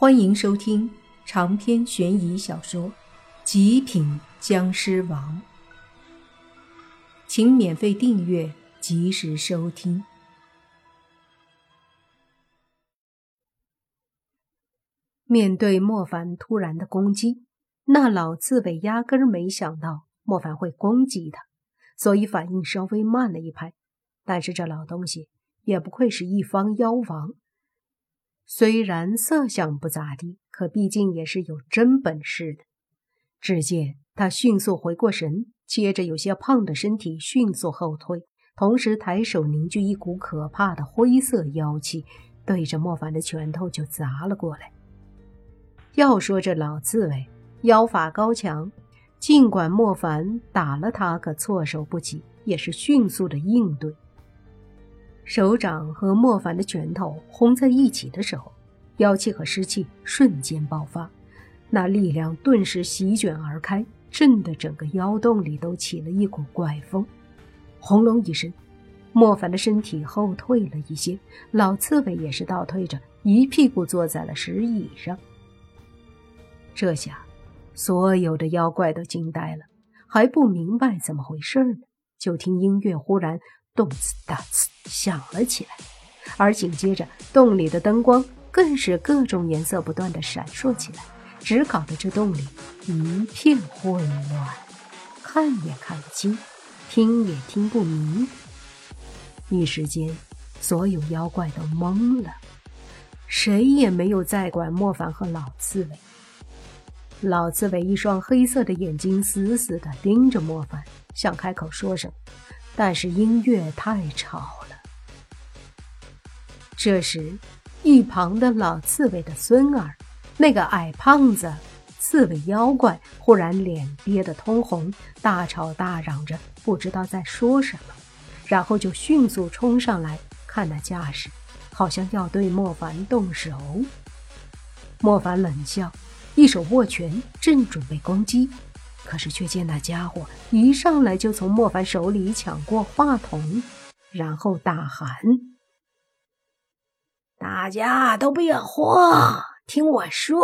欢迎收听长篇悬疑小说《极品僵尸王》，请免费订阅，及时收听。面对莫凡突然的攻击，那老刺猬压根儿没想到莫凡会攻击他，所以反应稍微慢了一拍。但是这老东西也不愧是一方妖王。虽然色相不咋地，可毕竟也是有真本事的。只见他迅速回过神，接着有些胖的身体迅速后退，同时抬手凝聚一股可怕的灰色妖气，对着莫凡的拳头就砸了过来。要说这老刺猬妖法高强，尽管莫凡打了他个措手不及，也是迅速的应对。手掌和莫凡的拳头轰在一起的时候，妖气和湿气瞬间爆发，那力量顿时席卷而开，震得整个妖洞里都起了一股怪风。轰隆一声，莫凡的身体后退了一些，老刺猬也是倒退着，一屁股坐在了石椅上。这下，所有的妖怪都惊呆了，还不明白怎么回事呢。就听音乐忽然。动次打次响了起来，而紧接着洞里的灯光更是各种颜色不断的闪烁起来，只搞得这洞里一片混乱，看也看不清，听也听不明。一时间，所有妖怪都懵了，谁也没有再管莫凡和老刺猬。老刺猬一双黑色的眼睛死死地盯着莫凡，想开口说什么。但是音乐太吵了。这时，一旁的老刺猬的孙儿，那个矮胖子刺猬妖怪，忽然脸憋得通红，大吵大嚷着，不知道在说什么，然后就迅速冲上来，看那架势，好像要对莫凡动手。莫凡冷笑，一手握拳，正准备攻击。可是却见那家伙一上来就从莫凡手里抢过话筒，然后大喊：“大家都不要慌，听我说。”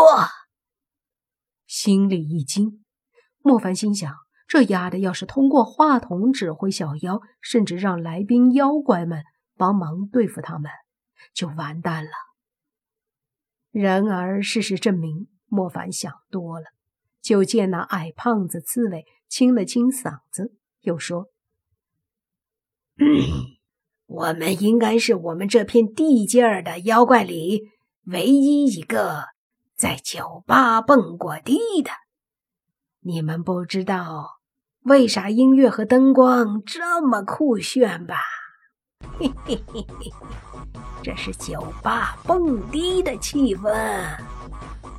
心里一惊，莫凡心想：这丫的要是通过话筒指挥小妖，甚至让来宾妖怪们帮忙对付他们，就完蛋了。然而事实证明，莫凡想多了。就见那矮胖子刺猬清了清嗓子，又说：“我们应该是我们这片地界的妖怪里唯一一个在酒吧蹦过迪的。你们不知道为啥音乐和灯光这么酷炫吧？嘿嘿嘿嘿，这是酒吧蹦迪的气氛。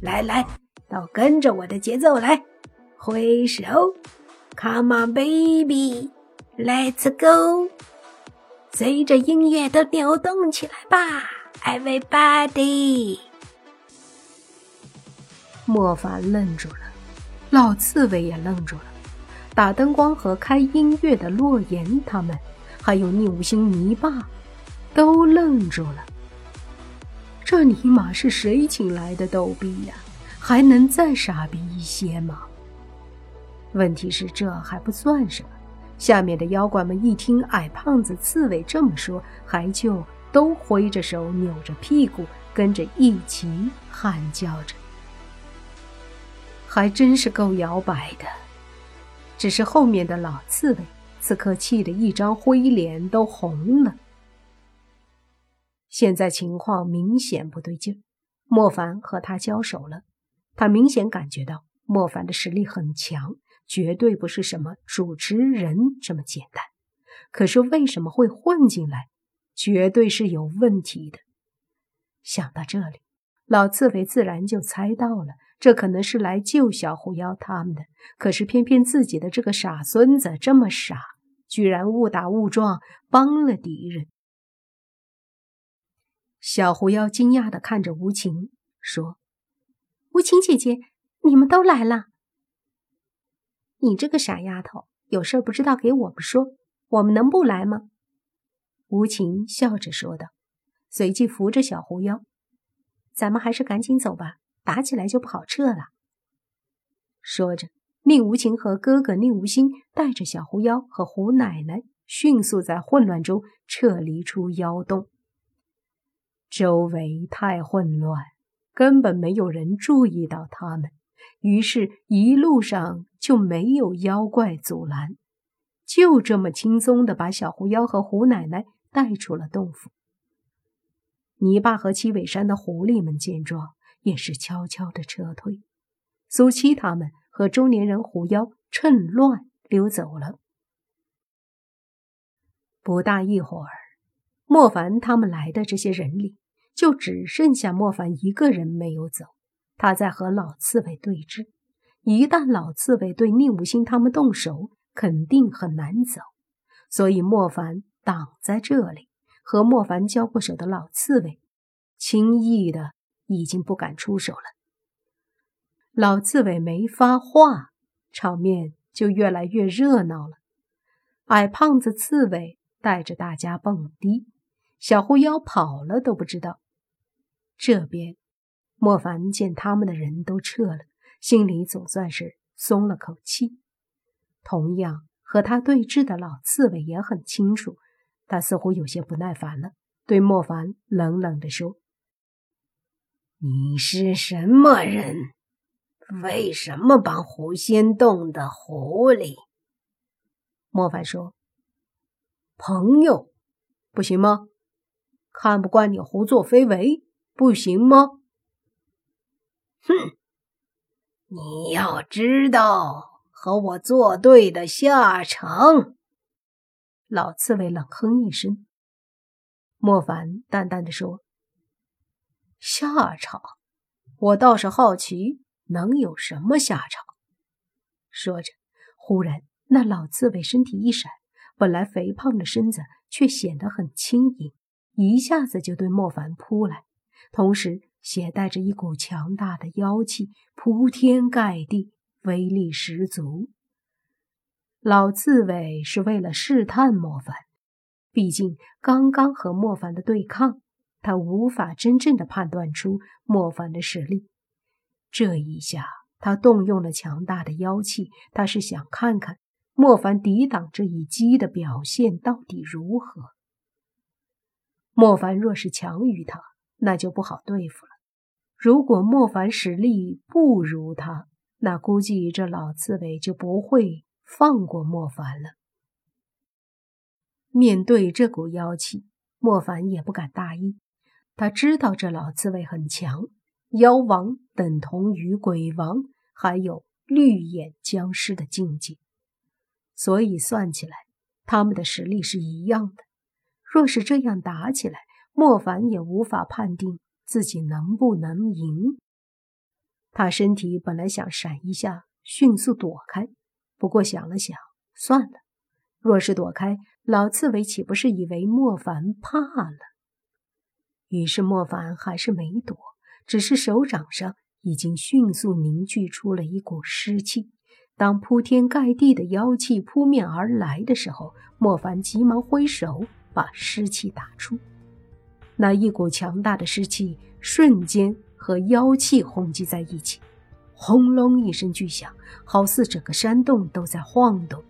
来来。”都跟着我的节奏来，挥手，Come on baby，Let's go，随着音乐都扭动起来吧，Everybody。莫凡愣住了，老刺猬也愣住了，打灯光和开音乐的洛言他们，还有宁无星、泥巴，都愣住了。这尼玛是谁请来的逗逼呀？还能再傻逼一些吗？问题是这还不算什么，下面的妖怪们一听矮胖子刺猬这么说，还就都挥着手、扭着屁股，跟着一起喊叫着，还真是够摇摆的。只是后面的老刺猬此刻气得一张灰脸都红了。现在情况明显不对劲，莫凡和他交手了。他明显感觉到莫凡的实力很强，绝对不是什么主持人这么简单。可是为什么会混进来？绝对是有问题的。想到这里，老刺猬自然就猜到了，这可能是来救小狐妖他们的。可是偏偏自己的这个傻孙子这么傻，居然误打误撞帮了敌人。小狐妖惊讶的看着无情，说。无情姐姐，你们都来了。你这个傻丫头，有事不知道给我们说，我们能不来吗？无情笑着说道，随即扶着小狐妖：“咱们还是赶紧走吧，打起来就不好撤了。说着，宁无情和哥哥宁无心带着小狐妖和胡奶奶，迅速在混乱中撤离出妖洞。周围太混乱，根本没有人注意到他们，于是，一路上就没有妖怪阻拦，就这么轻松的把小狐妖和胡奶奶带出了洞府。泥巴和七尾山的狐狸们见状，也是悄悄的撤退。苏七他们和中年人狐妖趁乱溜走了。不大一会儿，莫凡他们来的这些人里，就只剩下莫凡一个人没有走。他在和老刺猬对峙，一旦老刺猬对宁武星他们动手，肯定很难走。所以莫凡挡在这里。和莫凡交过手的老刺猬，轻易的已经不敢出手了。老刺猬没发话，场面就越来越热闹了。矮胖子刺猬带着大家蹦迪，小狐妖跑了都不知道。这边，莫凡见他们的人都撤了，心里总算是松了口气。同样和他对峙的老刺猬也很清楚。他似乎有些不耐烦了，对莫凡冷冷地说：“你是什么人？为什么帮狐仙洞的狐狸？”莫凡说：“朋友，不行吗？看不惯你胡作非为，不行吗？”哼，你要知道和我作对的下场。老刺猬冷哼一声，莫凡淡淡的说：“下场，我倒是好奇，能有什么下场？”说着，忽然那老刺猬身体一闪，本来肥胖的身子却显得很轻盈，一下子就对莫凡扑来，同时携带着一股强大的妖气，铺天盖地，威力十足。老刺猬是为了试探莫凡，毕竟刚刚和莫凡的对抗，他无法真正的判断出莫凡的实力。这一下，他动用了强大的妖气，他是想看看莫凡抵挡这一击的表现到底如何。莫凡若是强于他，那就不好对付了；如果莫凡实力不如他，那估计这老刺猬就不会。放过莫凡了。面对这股妖气，莫凡也不敢大意。他知道这老刺猬很强，妖王等同于鬼王，还有绿眼僵尸的境界，所以算起来，他们的实力是一样的。若是这样打起来，莫凡也无法判定自己能不能赢。他身体本来想闪一下，迅速躲开。不过想了想，算了。若是躲开，老刺猬岂不是以为莫凡怕了？于是莫凡还是没躲，只是手掌上已经迅速凝聚出了一股湿气。当铺天盖地的妖气扑面而来的时候，莫凡急忙挥手把湿气打出。那一股强大的湿气瞬间和妖气轰击在一起。轰隆一声巨响，好似整个山洞都在晃动。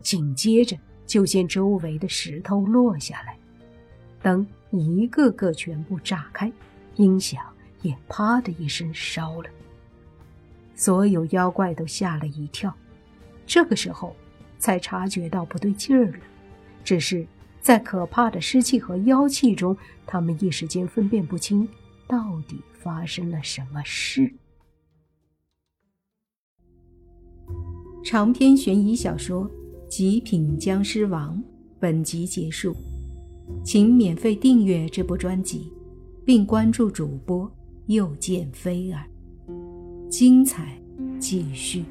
紧接着，就见周围的石头落下来，灯一个个全部炸开，音响也啪的一声烧了。所有妖怪都吓了一跳，这个时候才察觉到不对劲儿了。只是在可怕的湿气和妖气中，他们一时间分辨不清到底发生了什么事。长篇悬疑小说《极品僵尸王》本集结束，请免费订阅这部专辑，并关注主播又见菲儿，精彩继续。